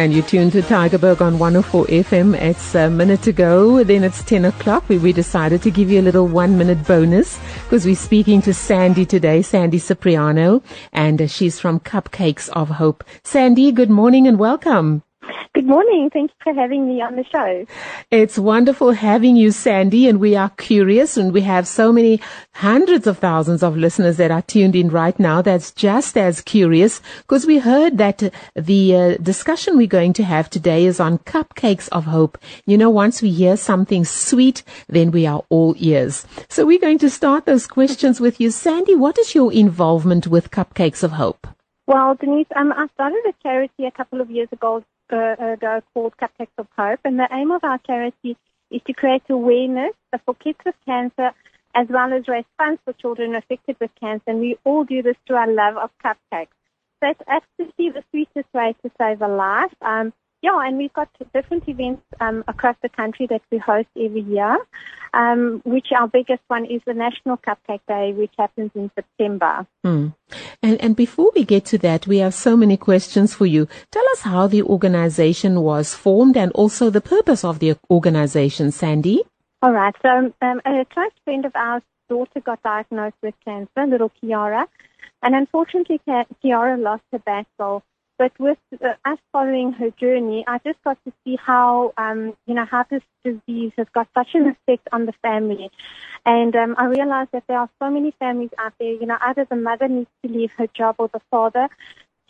And you tuned to Tygerberg on 104 FM. It's a minute to go. Then it's 10 o'clock. We, we decided to give you a little one minute bonus because we're speaking to Sandy today, Sandy Cipriano, and she's from Cupcakes of Hope. Sandy, good morning and welcome. Good morning. Thank you for having me on the show. It's wonderful having you, Sandy, and we are curious and we have so many hundreds of thousands of listeners that are tuned in right now that's just as curious because we heard that the uh, discussion we're going to have today is on cupcakes of hope. You know, once we hear something sweet, then we are all ears. So we're going to start those questions with you. Sandy, what is your involvement with Cupcakes of Hope? Well, Denise, um, I started a charity a couple of years ago uh, ago called Cupcakes of Hope, and the aim of our charity is to create awareness for kids with cancer as well as raise funds for children affected with cancer. And we all do this through our love of cupcakes. So it's absolutely the sweetest way to save a life. Um, yeah, and we've got different events um, across the country that we host every year, um, which our biggest one is the National Cupcake Day, which happens in September. Mm. And, and before we get to that, we have so many questions for you. Tell us how the organization was formed and also the purpose of the organization, Sandy. All right. So um, a close friend of ours' daughter got diagnosed with cancer, little Kiara. And unfortunately, Kiara lost her battle but with uh, us following her journey, I just got to see how, um, you know, how this disease has got such an effect on the family. And um, I realized that there are so many families out there, you know, either the mother needs to leave her job or the father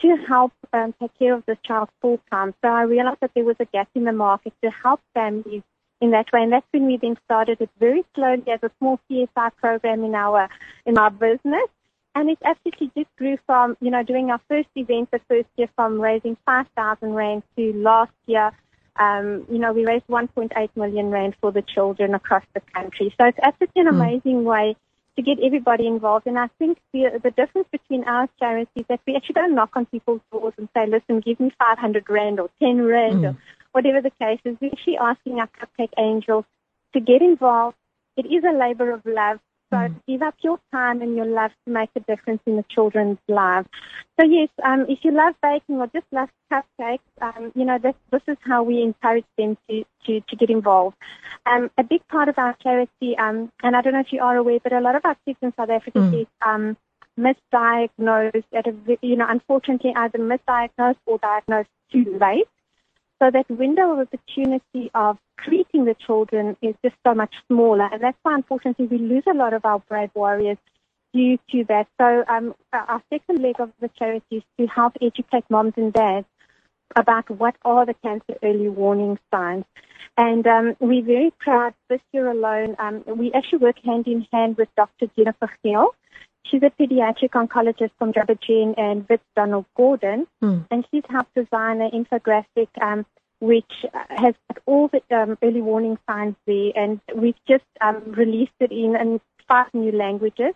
to help um, take care of this child full time. So I realized that there was a gap in the market to help families in that way. And that's when we then started it very slowly as a small CSI program in our, in our business. And it absolutely just grew from, you know, doing our first event the first year from raising 5,000 Rand to last year, um, you know, we raised 1.8 million Rand for the children across the country. So it's absolutely an mm. amazing way to get everybody involved. And I think the, the difference between our charities is that we actually don't knock on people's doors and say, listen, give me 500 Rand or 10 Rand mm. or whatever the case is. We're actually asking our cupcake angels to get involved. It is a labor of love. So mm. give up your time and your love to make a difference in the children's lives. So yes, um, if you love baking or just love cupcakes, um, you know, this, this is how we encourage them to, to, to get involved. Um, a big part of our charity, um, and I don't know if you are aware, but a lot of our kids in South Africa mm. get um, misdiagnosed at a, you know, unfortunately either misdiagnosed or diagnosed too late. So that window of opportunity of treating the children is just so much smaller. And that's why, unfortunately, we lose a lot of our brave warriors due to that. So um, our second leg of the charity is to help educate moms and dads about what are the cancer early warning signs. And um, we're very proud this year alone. Um, we actually work hand in hand with Dr. Jennifer Hill. She's a pediatric oncologist from Jabbajin and Wits Donald Gordon, mm. and she's helped design an infographic um, which has all the um, early warning signs there, and we've just um, released it in, in five new languages.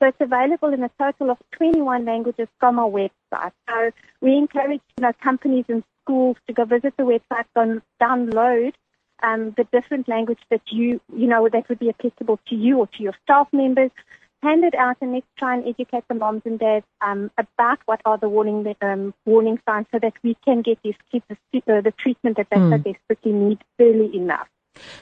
So it's available in a total of 21 languages from our website. So we encourage you know, companies and schools to go visit the website and download um, the different language that you, you know, that would be applicable to you or to your staff members hand it out and let's try and educate the moms and dads um, about what are the warning um, warning signs so that we can get these kids the, uh, the treatment that they mm. so desperately need early enough.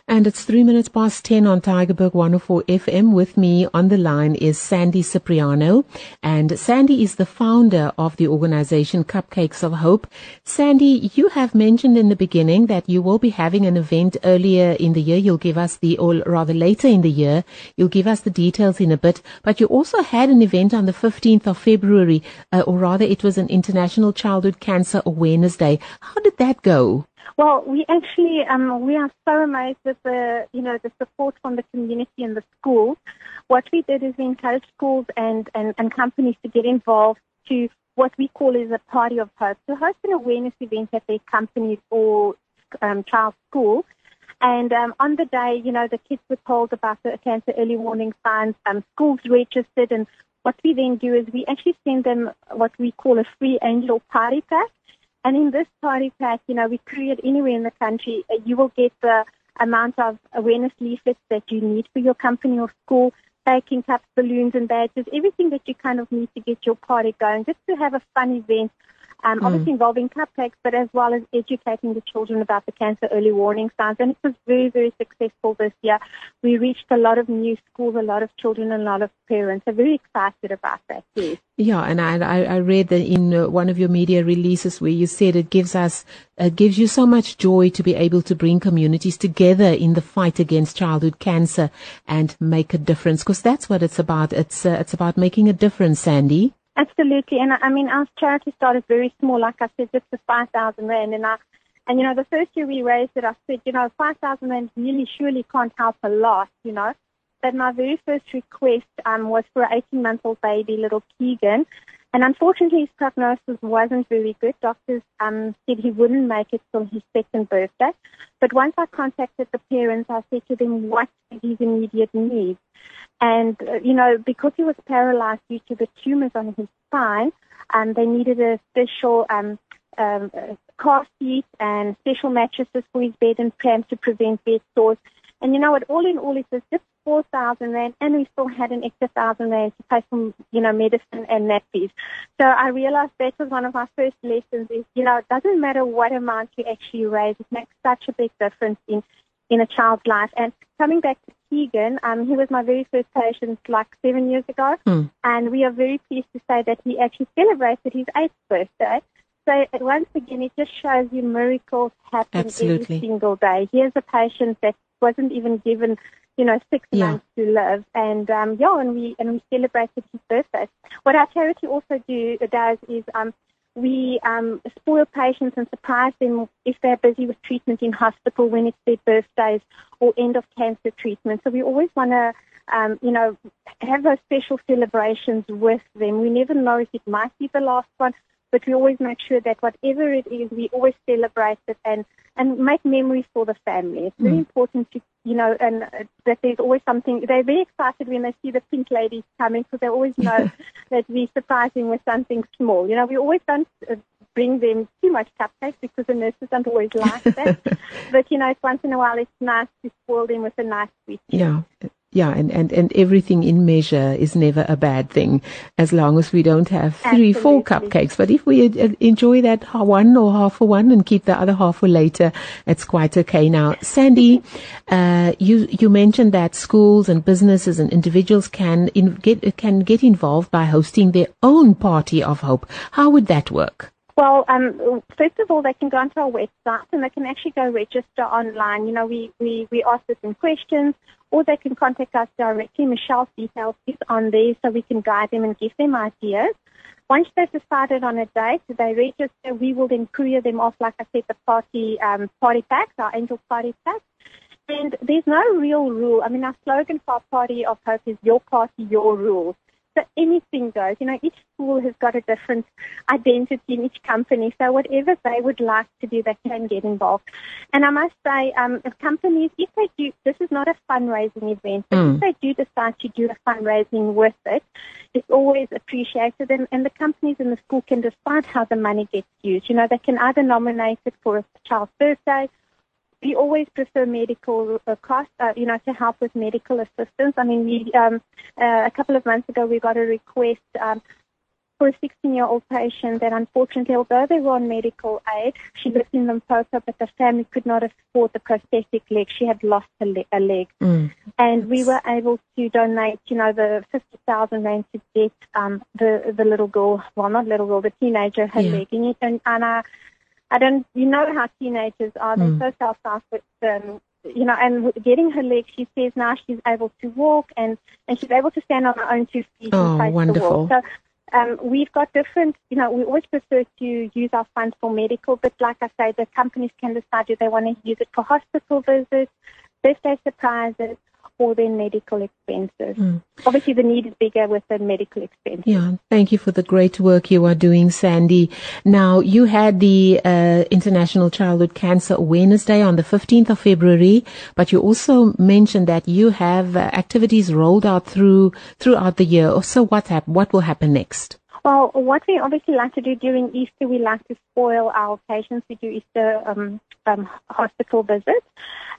And it's three minutes past 10 on Tygerberg 104 FM. With me on the line is Sandy Cipriano. And Sandy is the founder of the organization Cupcakes of Hope. Sandy, you have mentioned in the beginning that you will be having an event earlier in the year. You'll give us the, or rather later in the year, you'll give us the details in a bit. But you also had an event on the 15th of February, uh, or rather it was an International Childhood Cancer Awareness Day. How did that go? Well, we actually um, we are so amazed with the you know the support from the community and the schools. What we did is we encouraged schools and, and, and companies to get involved to what we call is a party of hope to host an awareness event at their companies or um, child school. And um, on the day, you know, the kids were told about the cancer early warning signs. Um, schools registered, and what we then do is we actually send them what we call a free angel party pack. And in this party pack, you know, we create anywhere in the country, uh, you will get the amount of awareness leaflets that you need for your company or school, baking cups, balloons and badges, everything that you kind of need to get your party going, just to have a fun event um, Mm. obviously involving cupcakes, but as well as educating the children about the cancer early warning signs. And it was very, very successful this year. We reached a lot of new schools, a lot of children, and a lot of parents. are very excited about that. Yes. Yeah, and I, I, read that in uh, one of your media releases where you said it gives us, uh, gives you so much joy to be able to bring communities together in the fight against childhood cancer and make a difference. Because that's what it's about. It's, uh, it's about making a difference, Sandy. Absolutely, and I mean, our charity started very small. Like I said, just for five thousand rand, and I, and you know, the first year we raised it, I said, you know, five thousand rand really surely can't help a lot, you know. But my very first request um, was for an 18 month old baby, little Keegan, and unfortunately his prognosis wasn't very good. Doctors um, said he wouldn't make it till his second birthday. But once I contacted the parents, I said to them, what are his immediate needs? And, uh, you know, because he was paralyzed due to the tumors on his spine, um, they needed a special um, um, uh, car seat and special mattresses for his bed and prams to prevent bed sores. And you know what? All in all, it was just four thousand rand, and we still had an extra thousand rand to pay for, you know, medicine and nappies. So I realized that was one of my first lessons: is you know, it doesn't matter what amount you actually raise; it makes such a big difference in in a child's life. And coming back to Keegan, um, he was my very first patient like seven years ago, Hmm. and we are very pleased to say that he actually celebrated his eighth birthday. So once again, it just shows you miracles happen Absolutely. every single day. Here's a patient that wasn't even given, you know, six Yeah. months to live, and um, yeah, and we and we celebrated his birthday. What our charity also do does is um, we um, spoil patients and surprise them if they're busy with treatment in hospital when it's their birthdays or end of cancer treatment. So we always want to, um, you know, have those special celebrations with them. We never know if it might be the last one, but we always make sure that whatever it is, we always celebrate it and and make memories for the family. It's very Mm. important to, you know, and uh, that there's always something. They're very excited when they see the pink ladies coming because they always know that we surprise them with something small. You know, we always don't uh, bring them too much cupcakes because the nurses don't always like that. but you know, it's once in a while it's nice to spoil them with a nice sweet. Yeah. Yeah, and, and, and everything in measure is never a bad thing as long as we don't have three, four cupcakes. But if we uh, enjoy that one or half for one and keep the other half for later, it's quite okay. Now, Sandy, uh, you, you mentioned that schools and businesses and individuals can in, get, can get involved by hosting their own party of hope. How would that work? Well, um, first of all, they can go onto our website and they can actually go register online. You know, we, we, we ask them some questions or they can contact us directly. Michelle's details is on there so we can guide them and give them ideas. Once they've decided on a date, they register. We will then courier them off, like I said, the party um, party packs, our angel party packs. And there's no real rule. I mean, our slogan for our Party of Hope is your party, your rules. So anything goes. You know, each school has got a different identity in each company. So whatever they would like to do, they can get involved. And I must say, um, if companies, if they do, this is not a fundraising event, but Mm. if they do decide to do a fundraising with it, it's always appreciated. And, and the companies in the school can decide how the money gets used. You know, they can either nominate it for a child's birthday we always prefer medical uh, cost, uh, you know, to help with medical assistance. I mean, we um, uh, a couple of months ago we got a request um, for a 16-year-old patient that unfortunately, although they were on medical aid, she lived in Limpopo, but the family could not afford the prosthetic leg. She had lost a, le- a leg, Mm. and we were able to donate, you know, the 50,000 rand to get um, the the little girl, well, not little girl, the teenager, her Yeah. leg, and, and, and uh, I don't, you know how teenagers are. They're Mm. so self-confident, um, you know, and getting her leg, she says now she's able to walk and, and she's able to stand on her own two feet Oh, and wonderful. the wall. So um, we've got different, you know, we always prefer to use our funds for medical, but like I say, the companies can decide if they want to use it for hospital visits, birthday surprises, or their medical expenses. Mm. Obviously, the need is bigger with the medical expenses. Yeah, thank you for the great work you are doing, Sandy. Now, you had the uh, International Childhood Cancer Awareness Day on the 15th of February, but you also mentioned that you have uh, activities rolled out through throughout the year. So, what hap- What will happen next? Well, what we obviously like to do during Easter, we like to spoil our patients. We do Easter um, um, hospital visits.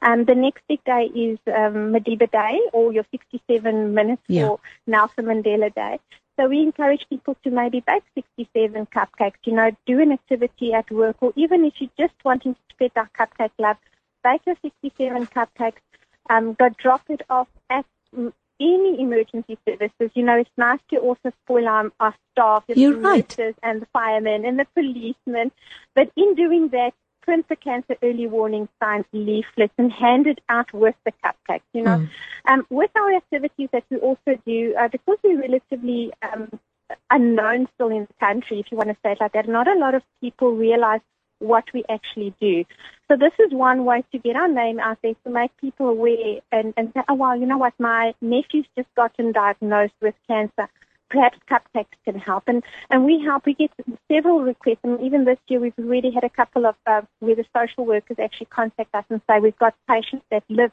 Um, the next big day is um, Madiba Day, or your 67 minutes Yeah. for Nelson Mandela Day. So we encourage people to maybe bake 67 cupcakes, you know, do an activity at work, or even if you're just wanting to spread our cupcake love, bake your 67 cupcakes, um, go drop it off at any emergency services. You know, it's nice to also spoil our, our staff, the You're right. and the firemen and the policemen. But in doing that, print the cancer early warning signs leaflets and hand it out with the cupcakes. You know, mm. um, with our activities that we also do, uh, because we're relatively um, unknown still in the country, if you want to say it like that, not a lot of people realize what we actually do. So this is one way to get our name out there to make people aware and, and say, oh, well, you know what, my nephew's just gotten diagnosed with cancer. Perhaps cupcakes can help. And, and we help. We get several requests. And even this year, we've already had a couple of uh, where the social workers actually contact us and say, we've got patients that live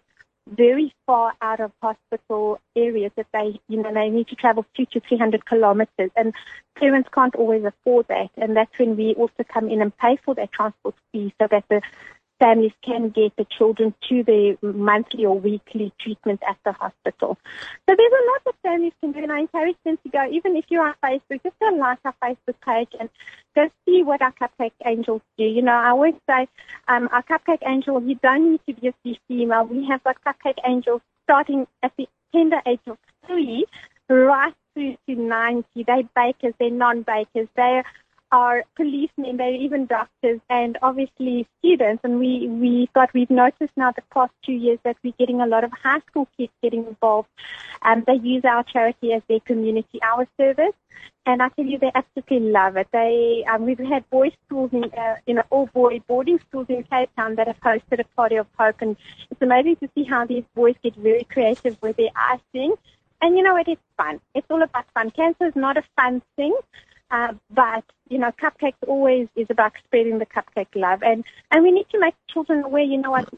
very far out of hospital areas that they, you know, they need to travel two to 300 kilometers and parents can't always afford that. And that's when we also come in and pay for their transport fee so that the families can get the children to their monthly or weekly treatment at the hospital. So there's a lot that families can do, and I encourage them to go, even if you're on Facebook, just go like our Facebook page and go see what our Cupcake Angels do. You know, I always say, um, our Cupcake Angel, you don't need to be a female. We have got Cupcake Angels starting at the tender age of three right through to 90. They're bakers, they're non-bakers, they're are policemen, they're even doctors, and obviously students. And we we got we've noticed now the past two years that we're getting a lot of high school kids getting involved. Um, they use our charity as their community hour service, and I tell you, they absolutely love it. They um, we've had boys schools in uh, you know all boy boarding schools in Cape Town that have hosted a party of hope, and it's amazing to see how these boys get very creative with their icing. And you know what? It's fun. It's all about fun. Cancer is not a fun thing. Uh, but you know, cupcakes always is about spreading the cupcake love, and and we need to make children aware. You know what?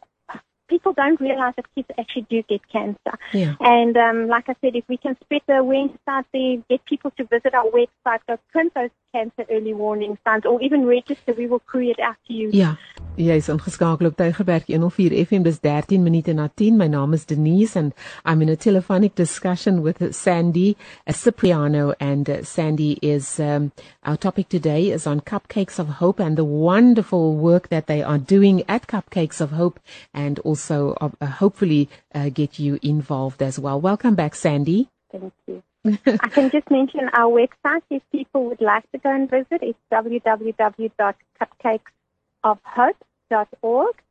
People don't realize that kids actually do get cancer. Yeah. And um, like I said, if we can spread the awareness out there, get people to visit our website, go print those cancer early warning signs, or even register, we will courier it out to you. Yeah. Jy is ingeskakel op Tygerberg 104 FM dis 13 minute na 10 my naam is Denise and I'm in a telephonic discussion with Sandy Cipriano and uh, Sandy is um, our topic today is on Cupcakes of Hope and the wonderful work that they are doing at Cupcakes of Hope and also uh, hopefully uh, get you involved as well. Welcome back Sandy. Thank you. I can just mention our website if people would like to go and visit. It's www.cupcakes of hope.org.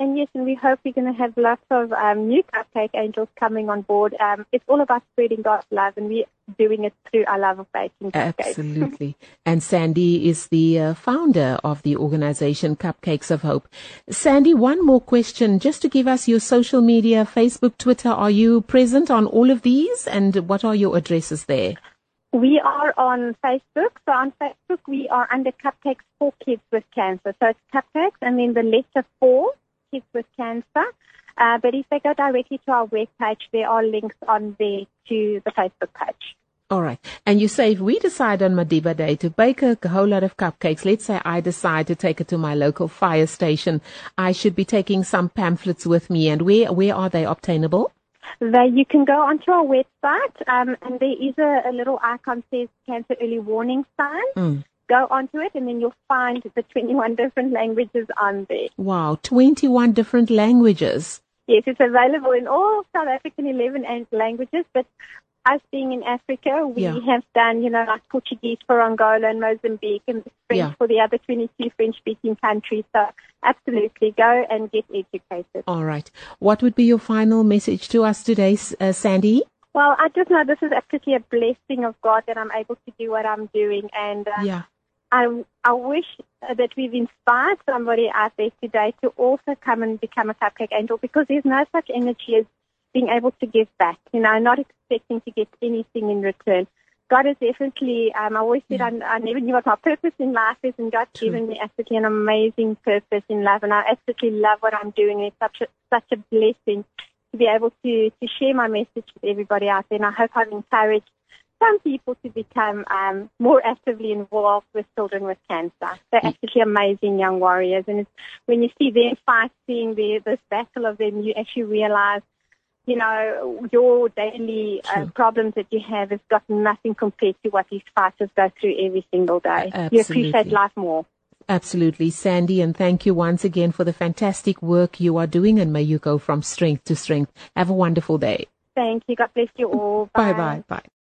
And yes, and we hope we're going to have lots of um, new cupcake angels coming on board. Um, it's all about spreading God's love, and we're doing it through our love of baking cupcakes. Absolutely. and Sandy is the uh, founder of the organization Cupcakes of Hope. Sandy, one more question, just to give us your social media, Facebook, Twitter. Are you present on all of these, and what are your addresses there? We are on Facebook. So on Facebook, we are under Cupcakes for Kids with Cancer. So it's Cupcakes and then the letter four, Kids with Cancer. Uh, but if they go directly to our webpage, there are links on there to the Facebook page. All right. And you say if we decide on Madiba Day to bake a whole lot of cupcakes, let's say I decide to take it to my local fire station, I should be taking some pamphlets with me. And where, where are they obtainable? They, you can go onto our website, um, and there is a, a, little icon says cancer early warning sign. Mm. Go onto it, and then you'll find the 21 different languages on there. Wow, 21 different languages. Yes, it's available in all South African 11 languages, but us being in Africa, we yeah. have done, you know, like Portuguese for Angola and Mozambique and French yeah. for the other 22 French speaking countries. So absolutely go and get educated. All right. What would be your final message to us today, uh, Sandy? Well, I just know this is actually a blessing of God that I'm able to do what I'm doing. And uh, yeah. I, I wish that we've inspired somebody out there today to also come and become a cupcake angel because there's no such energy as being able to give back, you know, not expecting to get anything in return. God has definitely, um, I always said I, I never knew what my purpose in life is, and God's True. given me absolutely an amazing purpose in life, and I absolutely love what I'm doing. It's such a, such a blessing to be able to, to share my message with everybody out there, and I hope I've encouraged some people to become um, more actively involved with children with cancer. They're actually amazing young warriors, and it's, when you see them fighting the, this battle of them, you actually realize you know, your daily uh, problems that you have has got nothing compared to what these fighters go through every single day. Absolutely. You appreciate life more. Absolutely, Sandy, and thank you once again for the fantastic work you are doing, and may you go from strength to strength. Have a wonderful day. Thank you. God bless you all. Bye bye. Bye.